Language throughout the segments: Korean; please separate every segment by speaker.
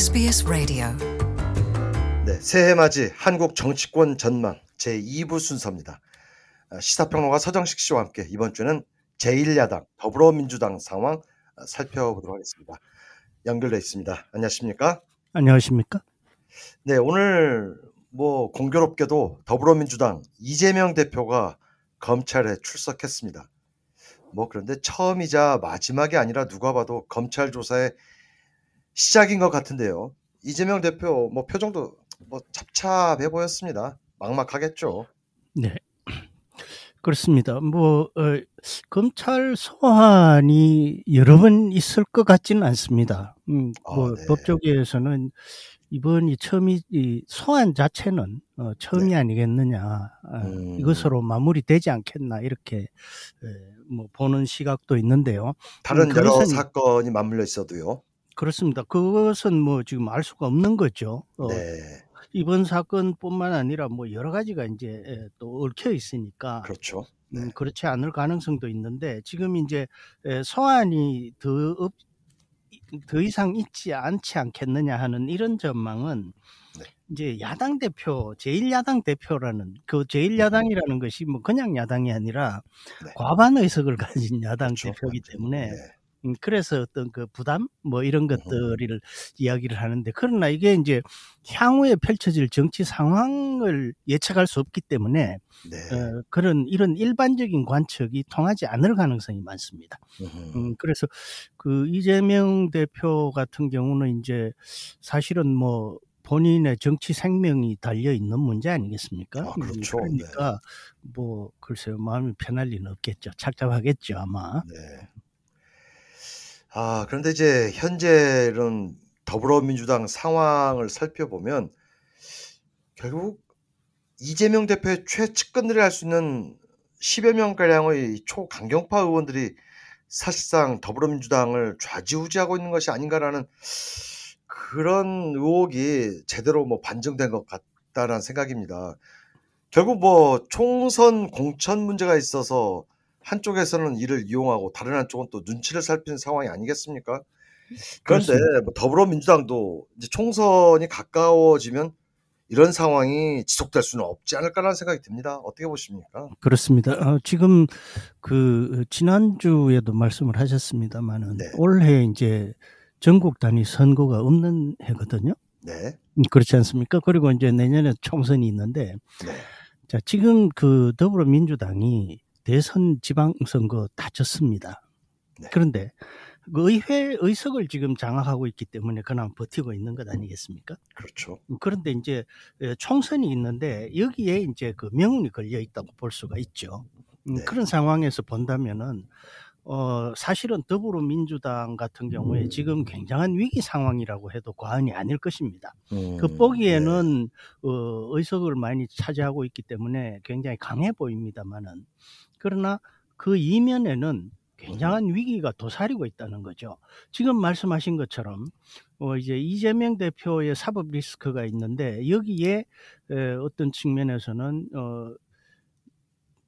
Speaker 1: SBS 라디오
Speaker 2: 네, 새해 맞이 한국 정치권 전망 제2부 순서입니다. 아, 시사평론가 서정식 씨와 함께 이번 주는 제1야당 더불어민주당 상황 아, 살펴보도록 하겠습니다. 연결돼 있습니다. 안녕하십니까?
Speaker 3: 안녕하십니까?
Speaker 2: 네, 오늘 뭐 공교롭게도 더불어민주당 이재명 대표가 검찰에 출석했습니다. 뭐 그런데 처음이자 마지막이 아니라 누가 봐도 검찰 조사의 시작인 것 같은데요. 이재명 대표 뭐 표정도 뭐 잡잡해 보였습니다. 막막하겠죠.
Speaker 3: 네. 그렇습니다. 뭐 어, 검찰 소환이 여러 번 있을 것 같지는 않습니다. 음,
Speaker 2: 아,
Speaker 3: 뭐
Speaker 2: 네.
Speaker 3: 법조계에서는 이번이 처음이 이 소환 자체는 어, 처음이 아니겠느냐 아,
Speaker 2: 네. 음.
Speaker 3: 이것으로 마무리되지 않겠나 이렇게 에, 뭐 보는 시각도 있는데요.
Speaker 2: 다른
Speaker 3: 음,
Speaker 2: 여러 사건이 맞물려 있어도요.
Speaker 3: 그렇습니다. 그것은 뭐 지금 알 수가 없는 거죠. 어,
Speaker 2: 네,
Speaker 3: 이번 사건뿐만 아니라 뭐 여러 가지가 이제 에, 또 얽혀 있으니까
Speaker 2: 그렇죠. 네.
Speaker 3: 음, 그렇지 않을 가능성도 있는데 지금 이제 에, 소환이 더, 없, 더 이상 있지 않지 않겠느냐 하는 이런 전망은
Speaker 2: 네.
Speaker 3: 이제 야당 대표, 제1야당 대표라는 그 제1야당이라는 것이 뭐 그냥 야당이 아니라
Speaker 2: 네.
Speaker 3: 과반 의석을 가진 야당
Speaker 2: 그렇죠.
Speaker 3: 대표이기 때문에
Speaker 2: 네.
Speaker 3: 음, 그래서 어떤 그 부담 뭐 이런 것들을 이야기를 하는데 그러나 이게 이제 향후에 펼쳐질 정치 상황을 예측할 수 없기 때문에
Speaker 2: 네.
Speaker 3: 어, 그런 이런 일반적인 관측이 통하지 않을 가능성이 많습니다.
Speaker 2: 음,
Speaker 3: 그래서 그 이재명 대표 같은 경우는 이제 사실은 뭐 본인의 정치 생명이 달려 있는 문제 아니겠습니까?
Speaker 2: 아, 그렇죠.
Speaker 3: 음, 그러니까 뭐 글쎄요 마음이 편할 리는 없겠죠. 착잡하겠죠 아마.
Speaker 2: 네. 아, 그런데 이제 현재 이런 더불어민주당 상황을 살펴보면 결국 이재명 대표의 최측근들이 할 수 있는 10여 명가량의 초강경파 의원들이 사실상 더불어민주당을 좌지우지하고 있는 것이 아닌가라는 그런 의혹이 제대로 뭐 반증된 것 같다라는 생각입니다. 결국 뭐 총선 공천 문제가 있어서 한쪽에서는 이를 이용하고 다른 한쪽은 또 눈치를 살피는 상황이 아니겠습니까? 그런데. 뭐 더불어민주당도 이제 총선이 가까워지면 이런 상황이 지속될 수는 없지 않을까라는 생각이 듭니다. 어떻게 보십니까?
Speaker 3: 그렇습니다. 어, 지금 그 지난주에도 말씀을 하셨습니다만은
Speaker 2: 네.
Speaker 3: 올해 이제 전국 단위 선거가 없는 해거든요.
Speaker 2: 네,
Speaker 3: 음, 그렇지 않습니까? 그리고 이제 내년에 총선이 있는데
Speaker 2: 네,
Speaker 3: 자, 지금 그 더불어민주당이 대선 지방선거 다 졌습니다.
Speaker 2: 네.
Speaker 3: 그런데 그 의회 의석을 지금 장악하고 있기 때문에 그나마 버티고 있는 것 아니겠습니까?
Speaker 2: 그렇죠.
Speaker 3: 음, 그런데 이제 에, 총선이 있는데 여기에 이제 그 명운이 걸려 있다고 볼 수가 있죠. 음,
Speaker 2: 네.
Speaker 3: 그런 상황에서 본다면은 어 사실은 더불어민주당 같은 경우에 지금 굉장한 위기 상황이라고 해도 과언이 아닐 것입니다.
Speaker 2: 음,
Speaker 3: 그 보기에는 어, 의석을 많이 차지하고 있기 때문에 굉장히 강해 보입니다만은 그러나 그 이면에는 굉장한 위기가 도사리고 있다는 거죠. 지금 말씀하신 것처럼 어, 이제 이재명 대표의 사법 리스크가 있는데 여기에 에, 어떤 측면에서는 어,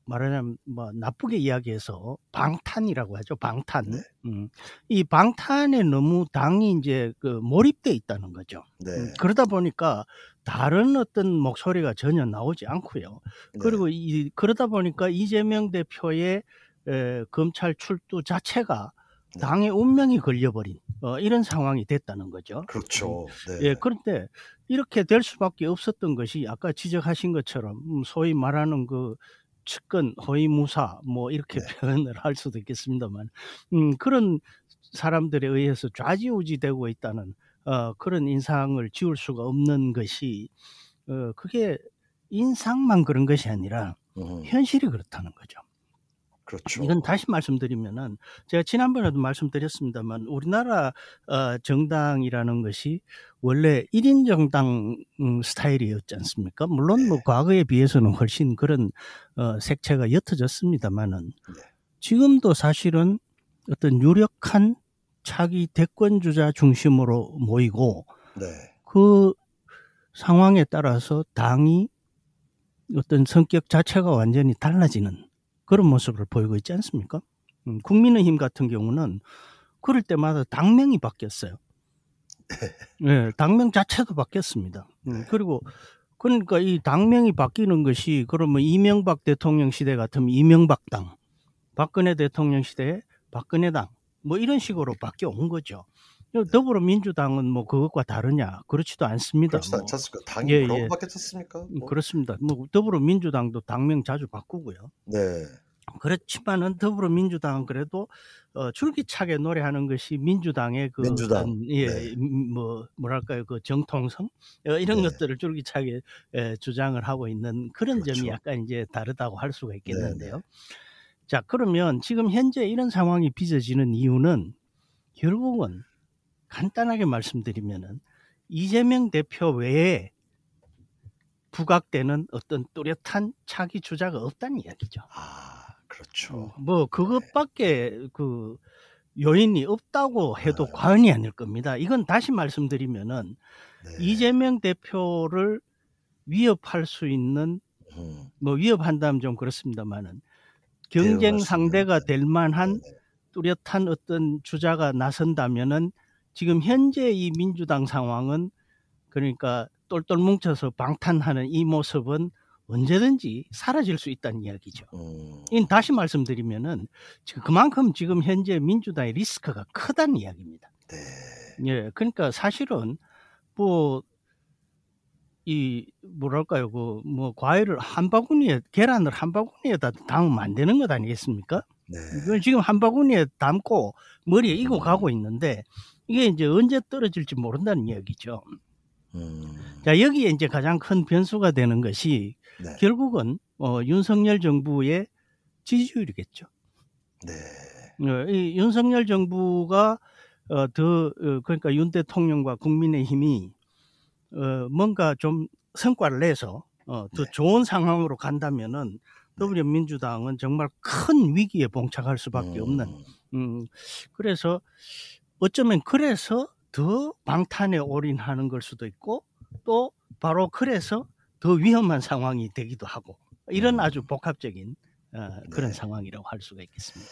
Speaker 3: 말하자면 뭐 나쁘게 이야기해서 방탄이라고 하죠. 방탄.
Speaker 2: 네.
Speaker 3: 음, 이 방탄에 너무 당이 이제 그 몰입돼 있다는 거죠.
Speaker 2: 네,
Speaker 3: 음, 그러다 보니까 다른 어떤 목소리가 전혀 나오지 않고요.
Speaker 2: 네,
Speaker 3: 그리고 이 그러다 보니까 이재명 대표의 에, 검찰 출두 자체가
Speaker 2: 네.
Speaker 3: 당의 운명이 걸려버린 어, 이런 상황이 됐다는 거죠.
Speaker 2: 그렇죠. 네,
Speaker 3: 예, 그런데 이렇게 될 수밖에 없었던 것이 아까 지적하신 것처럼 음, 소위 말하는 그 측근, 허위무사 뭐 이렇게
Speaker 2: 네.
Speaker 3: 표현을 할 수도 있겠습니다만 음, 그런 사람들에 의해서 좌지우지되고 있다는 어, 그런 인상을 지울 수가 없는 것이 어, 그게 인상만 그런 것이 아니라
Speaker 2: 음,
Speaker 3: 현실이 그렇다는 거죠.
Speaker 2: 그렇죠.
Speaker 3: 이건 다시 말씀드리면은 제가 지난번에도 말씀드렸습니다만 우리나라 어, 정당이라는 것이 원래 1인 정당 음, 스타일이었지 않습니까? 물론 뭐
Speaker 2: 네.
Speaker 3: 과거에 비해서는 훨씬 그런 어, 색채가 옅어졌습니다만은
Speaker 2: 네.
Speaker 3: 지금도 사실은 어떤 유력한 차기 대권 주자 중심으로 모이고
Speaker 2: 네,
Speaker 3: 그 상황에 따라서 당이 어떤 성격 자체가 완전히 달라지는 그런 모습을 보이고 있지 않습니까? 음, 국민의힘 같은 경우는 그럴 때마다 당명이 바뀌었어요. 예, 당명 자체도 바뀌었습니다. 음,
Speaker 2: 네.
Speaker 3: 그리고 그러니까 이 당명이 바뀌는 것이 그러면 이명박 대통령 시대 같으면 이명박 당, 박근혜 대통령 시대에 박근혜 당 뭐 이런 식으로 바뀌어 온 거죠. 더불어민주당은 뭐 그것과 다르냐? 그렇지도 않습니다.
Speaker 2: 그렇지도
Speaker 3: 뭐.
Speaker 2: 않습니까? 당이
Speaker 3: 예, 예.
Speaker 2: 바뀌었습니까?
Speaker 3: 음,
Speaker 2: 뭐.
Speaker 3: 그렇습니다. 뭐 더불어민주당도 당명 자주 바꾸고요.
Speaker 2: 네.
Speaker 3: 그렇지만은 더불어민주당은 그래도 어, 줄기차게 노래하는 것이 민주당의 그
Speaker 2: 민주당.
Speaker 3: 예,
Speaker 2: 네.
Speaker 3: 음, 뭐 뭐랄까요 그 정통성 어, 이런
Speaker 2: 네.
Speaker 3: 것들을 줄기차게 에, 주장을 하고 있는 그런
Speaker 2: 그렇죠.
Speaker 3: 점이 약간 이제 다르다고 할 수가 있겠는데요.
Speaker 2: 네,
Speaker 3: 자 그러면 지금 현재 이런 상황이 빚어지는 이유는 결국은 간단하게 말씀드리면은 이재명 대표 외에 부각되는 어떤 뚜렷한 차기 주자가 없다는 이야기죠.
Speaker 2: 아, 그렇죠.
Speaker 3: 어, 뭐 그것밖에 그 요인이 없다고 해도
Speaker 2: 네.
Speaker 3: 과언이 아닐 겁니다. 이건 다시 말씀드리면은
Speaker 2: 네.
Speaker 3: 이재명 대표를 위협할 수 있는
Speaker 2: 음,
Speaker 3: 뭐 위협한다면 좀 그렇습니다만은 경쟁
Speaker 2: 수
Speaker 3: 상대가
Speaker 2: 있는,
Speaker 3: 될 만한
Speaker 2: 네, 네.
Speaker 3: 뚜렷한 어떤 주자가 나선다면은 지금 현재 이 민주당 상황은 그러니까 똘똘 뭉쳐서 방탄하는 이 모습은 언제든지 사라질 수 있다는 이야기죠.
Speaker 2: 음,
Speaker 3: 이 다시 말씀드리면은 지금 그만큼 지금 현재 민주당의 리스크가 크다는 이야기입니다.
Speaker 2: 네.
Speaker 3: 예, 그러니까 사실은 뭐 이 뭐랄까요 그 뭐 과일을 한 바구니에 계란을 한 바구니에다 담으면 안 되는 것 아니겠습니까?
Speaker 2: 네.
Speaker 3: 이걸 지금 한 바구니에 담고 머리에 이고 가고 있는데 이게 이제 언제 떨어질지 모른다는 이야기죠.
Speaker 2: 음,
Speaker 3: 자 여기에 이제 가장 큰 변수가 되는 것이
Speaker 2: 네.
Speaker 3: 결국은 어, 윤석열 정부의 지지율이겠죠.
Speaker 2: 네.
Speaker 3: 어, 이 윤석열 정부가 어, 더 어, 그러니까 윤 대통령과 국민의힘이 어, 뭔가 좀 성과를 내서 어, 더
Speaker 2: 네.
Speaker 3: 좋은 상황으로 간다면은 더불어민주당은 정말 큰 위기에 봉착할 수밖에 없는
Speaker 2: 음,
Speaker 3: 음, 그래서 어쩌면 그래서 더 방탄에 올인하는 걸 수도 있고 또 바로 그래서 더 위험한 상황이 되기도 하고 이런
Speaker 2: 음.
Speaker 3: 아주 복합적인 어, 그런
Speaker 2: 네.
Speaker 3: 상황이라고 할 수가 있겠습니다.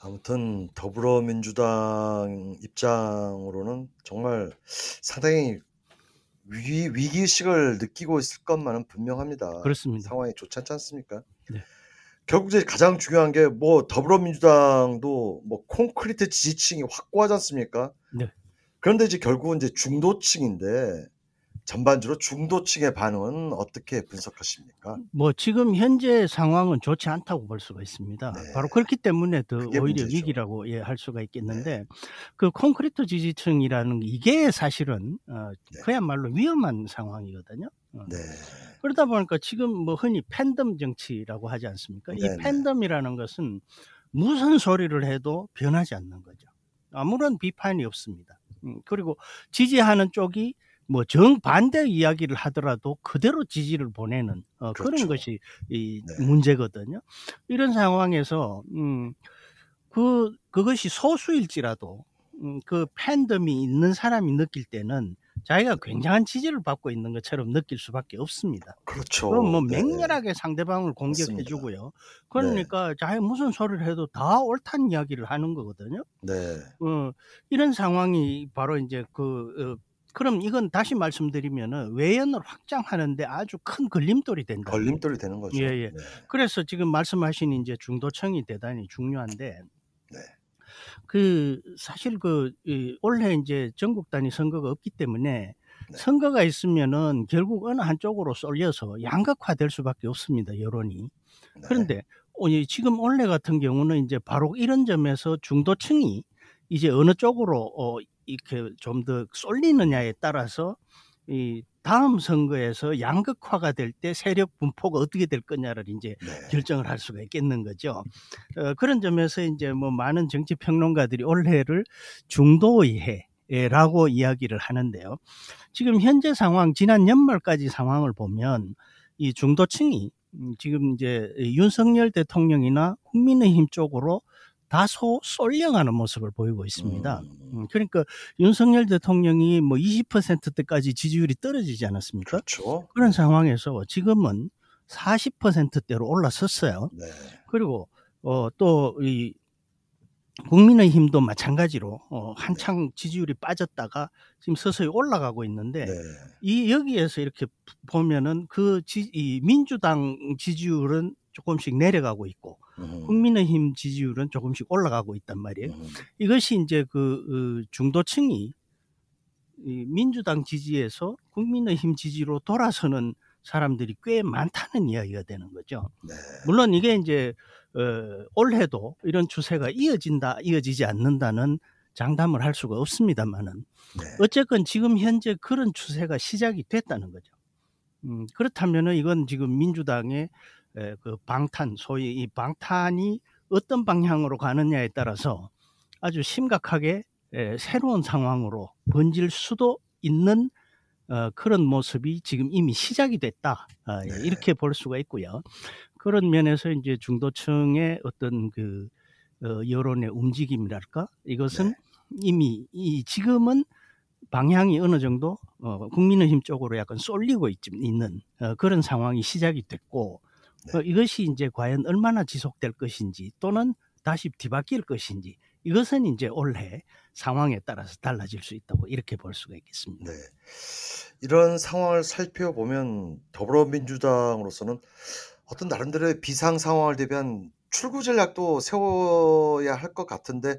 Speaker 2: 아무튼 더불어민주당 입장으로는 정말 상당히 위, 위기의식을 느끼고 있을 것만은 분명합니다.
Speaker 3: 그렇습니다.
Speaker 2: 상황이 좋지 않지 않습니까?
Speaker 3: 네.
Speaker 2: 결국 이제 가장 중요한 게 뭐 더불어민주당도 뭐 콘크리트 지지층이 확고하지 않습니까?
Speaker 3: 네.
Speaker 2: 그런데 이제 결국은 이제 중도층인데 전반적으로 중도층의 반응은 어떻게 분석하십니까?
Speaker 3: 뭐 지금 현재 상황은 좋지 않다고 볼 수가 있습니다.
Speaker 2: 네.
Speaker 3: 바로 그렇기 때문에 더 오히려
Speaker 2: 문제죠.
Speaker 3: 위기라고 예, 할 수가 있겠는데 그 콘크리트 지지층이라는 게 이게 사실은 어,
Speaker 2: 네.
Speaker 3: 그야말로 위험한 상황이거든요. 어.
Speaker 2: 네.
Speaker 3: 그러다 보니까 지금 뭐 흔히 팬덤 정치라고 하지 않습니까? 이. 팬덤이라는 것은 무슨 소리를 해도 변하지 않는 거죠. 아무런 비판이 없습니다. 음, 그리고 지지하는 쪽이 뭐 정반대 이야기를 하더라도 그대로 지지를 보내는 어, 그런
Speaker 2: 그렇죠.
Speaker 3: 것이 이
Speaker 2: 네.
Speaker 3: 문제거든요. 이런 상황에서 음, 그 그것이 소수일지라도 음, 그 팬덤이 있는 사람이 느낄 때는 자기가 굉장한 지지를 받고 있는 것처럼 느낄 수밖에 없습니다.
Speaker 2: 그렇죠.
Speaker 3: 그럼 뭐
Speaker 2: 네.
Speaker 3: 맹렬하게 상대방을 공격해. 주고요. 그러니까 자기 무슨 소리를 해도 다 옳다는 이야기를 하는 거거든요.
Speaker 2: 네.
Speaker 3: 어, 이런 상황이 바로 이제 그 어, 그럼 이건 다시 말씀드리면은 외연을 확장하는데 아주 큰 걸림돌이 된다.
Speaker 2: 걸림돌이 되는 거죠.
Speaker 3: 예, 예.
Speaker 2: 네.
Speaker 3: 그래서 지금 말씀하신 이제 중도층이 대단히 중요한데
Speaker 2: 네.
Speaker 3: 그 사실 그 이, 올해 이제 전국 단위 선거가 없기 때문에
Speaker 2: 네.
Speaker 3: 선거가 있으면은 결국 어느 한쪽으로 쏠려서 양극화될 수밖에 없습니다 여론이.
Speaker 2: 네.
Speaker 3: 그런데 어, 이 지금 올해 같은 경우는 이제 바로 이런 점에서 중도층이 이제 어느 쪽으로 어, 이렇게 좀 더 쏠리느냐에 따라서 이 다음 선거에서 양극화가 될 때 세력 분포가 어떻게 될 거냐를 이제
Speaker 2: 네.
Speaker 3: 결정을 할 수가 있겠는 거죠. 어, 그런 점에서 이제 뭐 많은 정치 평론가들이 올해를 중도의 해라고 이야기를 하는데요. 지금 현재 상황, 지난 연말까지 상황을 보면 이 중도층이 음, 지금 이제 윤석열 대통령이나 국민의힘 쪽으로 다소 쏠려가는 모습을 보이고 있습니다.
Speaker 2: 음,
Speaker 3: 음, 그러니까 윤석열 대통령이 뭐 20%대까지 지지율이 떨어지지 않았습니까?
Speaker 2: 그렇죠.
Speaker 3: 그런 상황에서 지금은 40%대로 올라섰어요.
Speaker 2: 네.
Speaker 3: 그리고 어, 또이 국민의힘도 마찬가지로 어 한창 지지율이 빠졌다가 지금 서서히 올라가고 있는데
Speaker 2: 네.
Speaker 3: 이 여기에서 이렇게 보면은 그 지 이 민주당 지지율은 쪼끔씩 내려가고 있고
Speaker 2: 음.
Speaker 3: 국민의힘 지지율은 조금씩 올라가고 있단 말이에요.
Speaker 2: 음.
Speaker 3: 이것이 인제 그그 중도층이 이 민주당 지지에서 국민의힘 지지로 돌아서는 사람들이 꽤 많다는 이야기가 되는 거죠.
Speaker 2: 네.
Speaker 3: 물론 이게 인제 어 올해도 이런 추세가 이어진다, 이어지지 않는다는 장담을 할 수가 없습니다마는
Speaker 2: 네.
Speaker 3: 어쨌건 지금 현재 그런 추세가 시작이 됐다는 거죠. 음 그렇다면은 이건 지금 민주당의 에 그 방탄 소위 이 방탄이 어떤 방향으로 가느냐에 따라서 아주 심각하게 에 새로운 상황으로 번질 수도 있는 어 그런 모습이 지금 이미 시작이 됐다. 아예
Speaker 2: 네.
Speaker 3: 이렇게 볼 수가 있고요. 그런 면에서 인제 중도층의 어떤 그어 여론의 움직임이랄까? 이것은
Speaker 2: 네.
Speaker 3: 이미 이 지금은 방향이 어느 정도 어 국민의힘 쪽으로 약간 쏠리고 있 있는 어 그런 상황이 시작이 됐고
Speaker 2: 네.
Speaker 3: 어 이것이 인제 과연 얼마나 지속될 것인지 또는 다시 뒤바뀔 것인지 이것은 인제 올해 상황에 따라서 달라질 수 있다고 이렇게 볼 수가 있겠습니다.
Speaker 2: 네. 이런 상황을 살펴보면 더불어민주당으로서는 어떤 나름대로의 비상 상황을 대비한 출구 전략도 세워야 할 것 같은데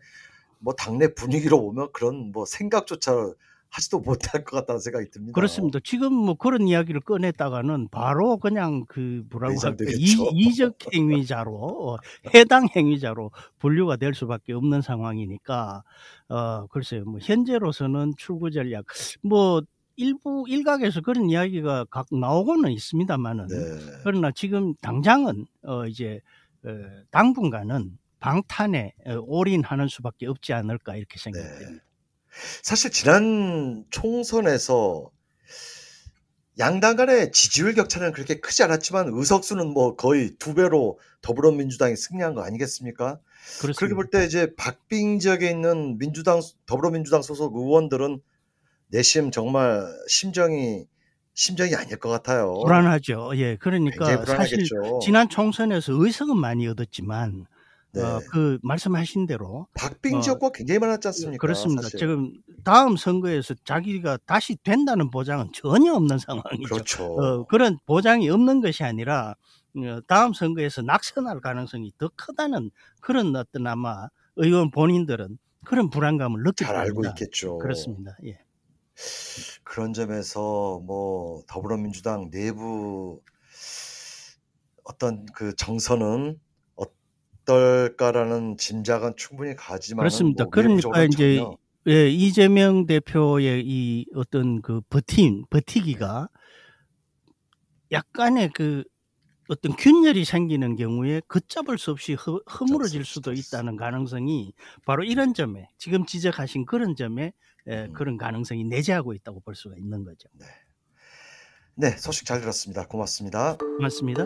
Speaker 2: 뭐 당내 분위기로 보면 그런 뭐 생각조차 하지도 못할 것 같다는 생각이 듭니다.
Speaker 3: 그렇습니다. 지금 뭐 그런 이야기를 꺼냈다가는 바로 그냥 그 뭐라고 할까? 이. 이적 행위자로 어 해당 행위자로 분류가 될 수밖에 없는 상황이니까 어 글쎄요. 뭐 현재로서는 출구 전략 뭐 일부 일각에서 그런 이야기가 각 나오고는 있습니다마는
Speaker 2: 네.
Speaker 3: 그러나 지금 당장은 어 이제 어 당분간은 방탄에 어 올인하는 수밖에 없지 않을까 이렇게
Speaker 2: 네.
Speaker 3: 됩니다.
Speaker 2: 사실 지난 총선에서 양당 간의 지지율 격차는 그렇게 크지 않았지만 의석수는 뭐 거의 2 배로 더불어민주당이 승리한 거 아니겠습니까? 그렇게
Speaker 3: 그렇습니다.
Speaker 2: 볼때 이제 박빙 지역에 있는 민주당 더불어민주당 소속 의원들은 내심 정말 심정이 심정이 아닐 것 같아요.
Speaker 3: 불안하죠. 예. 그러니까 사실. 지난 총선에서 의석은 많이 얻었지만
Speaker 2: 네.
Speaker 3: 어 그 말씀하신 대로
Speaker 2: 박빙
Speaker 3: 어
Speaker 2: 지역구가 굉장히 많았지 않습니까?
Speaker 3: 그렇습니다.
Speaker 2: 사실.
Speaker 3: 지금 다음 선거에서 자기가 다시 된다는 보장은 전혀 없는 상황이죠.
Speaker 2: 그렇죠.
Speaker 3: 어 그런 보장이 없는 것이 아니라 어 다음 선거에서 낙선할 가능성이 더 크다는 그런 어떤 아마 의원 본인들은 그런 불안감을 느낄
Speaker 2: 잘 알고. 있겠죠.
Speaker 3: 그렇습니다. 예.
Speaker 2: 그런 점에서 뭐 더불어민주당 내부 어떤 그 정서는 어떨까라는 짐작은 충분히 가지만은
Speaker 3: 그렇습니다.
Speaker 2: 뭐
Speaker 3: 그러니까
Speaker 2: 전혀
Speaker 3: 예 이재명 대표의 이 어떤 그 버팀 버티기가 약간의 그 어떤 균열이 생기는 경우에 걷잡을 수 없이 허 허물어질 수도 있다는 가능성이 바로 이런 점에 지금 지적하신 그런 점에 에
Speaker 2: 음.
Speaker 3: 그런 가능성이 내재하고 있다고 볼 수가 있는 거죠.
Speaker 2: 네. 네, 소식 잘 들었습니다. 고맙습니다.
Speaker 3: 고맙습니다.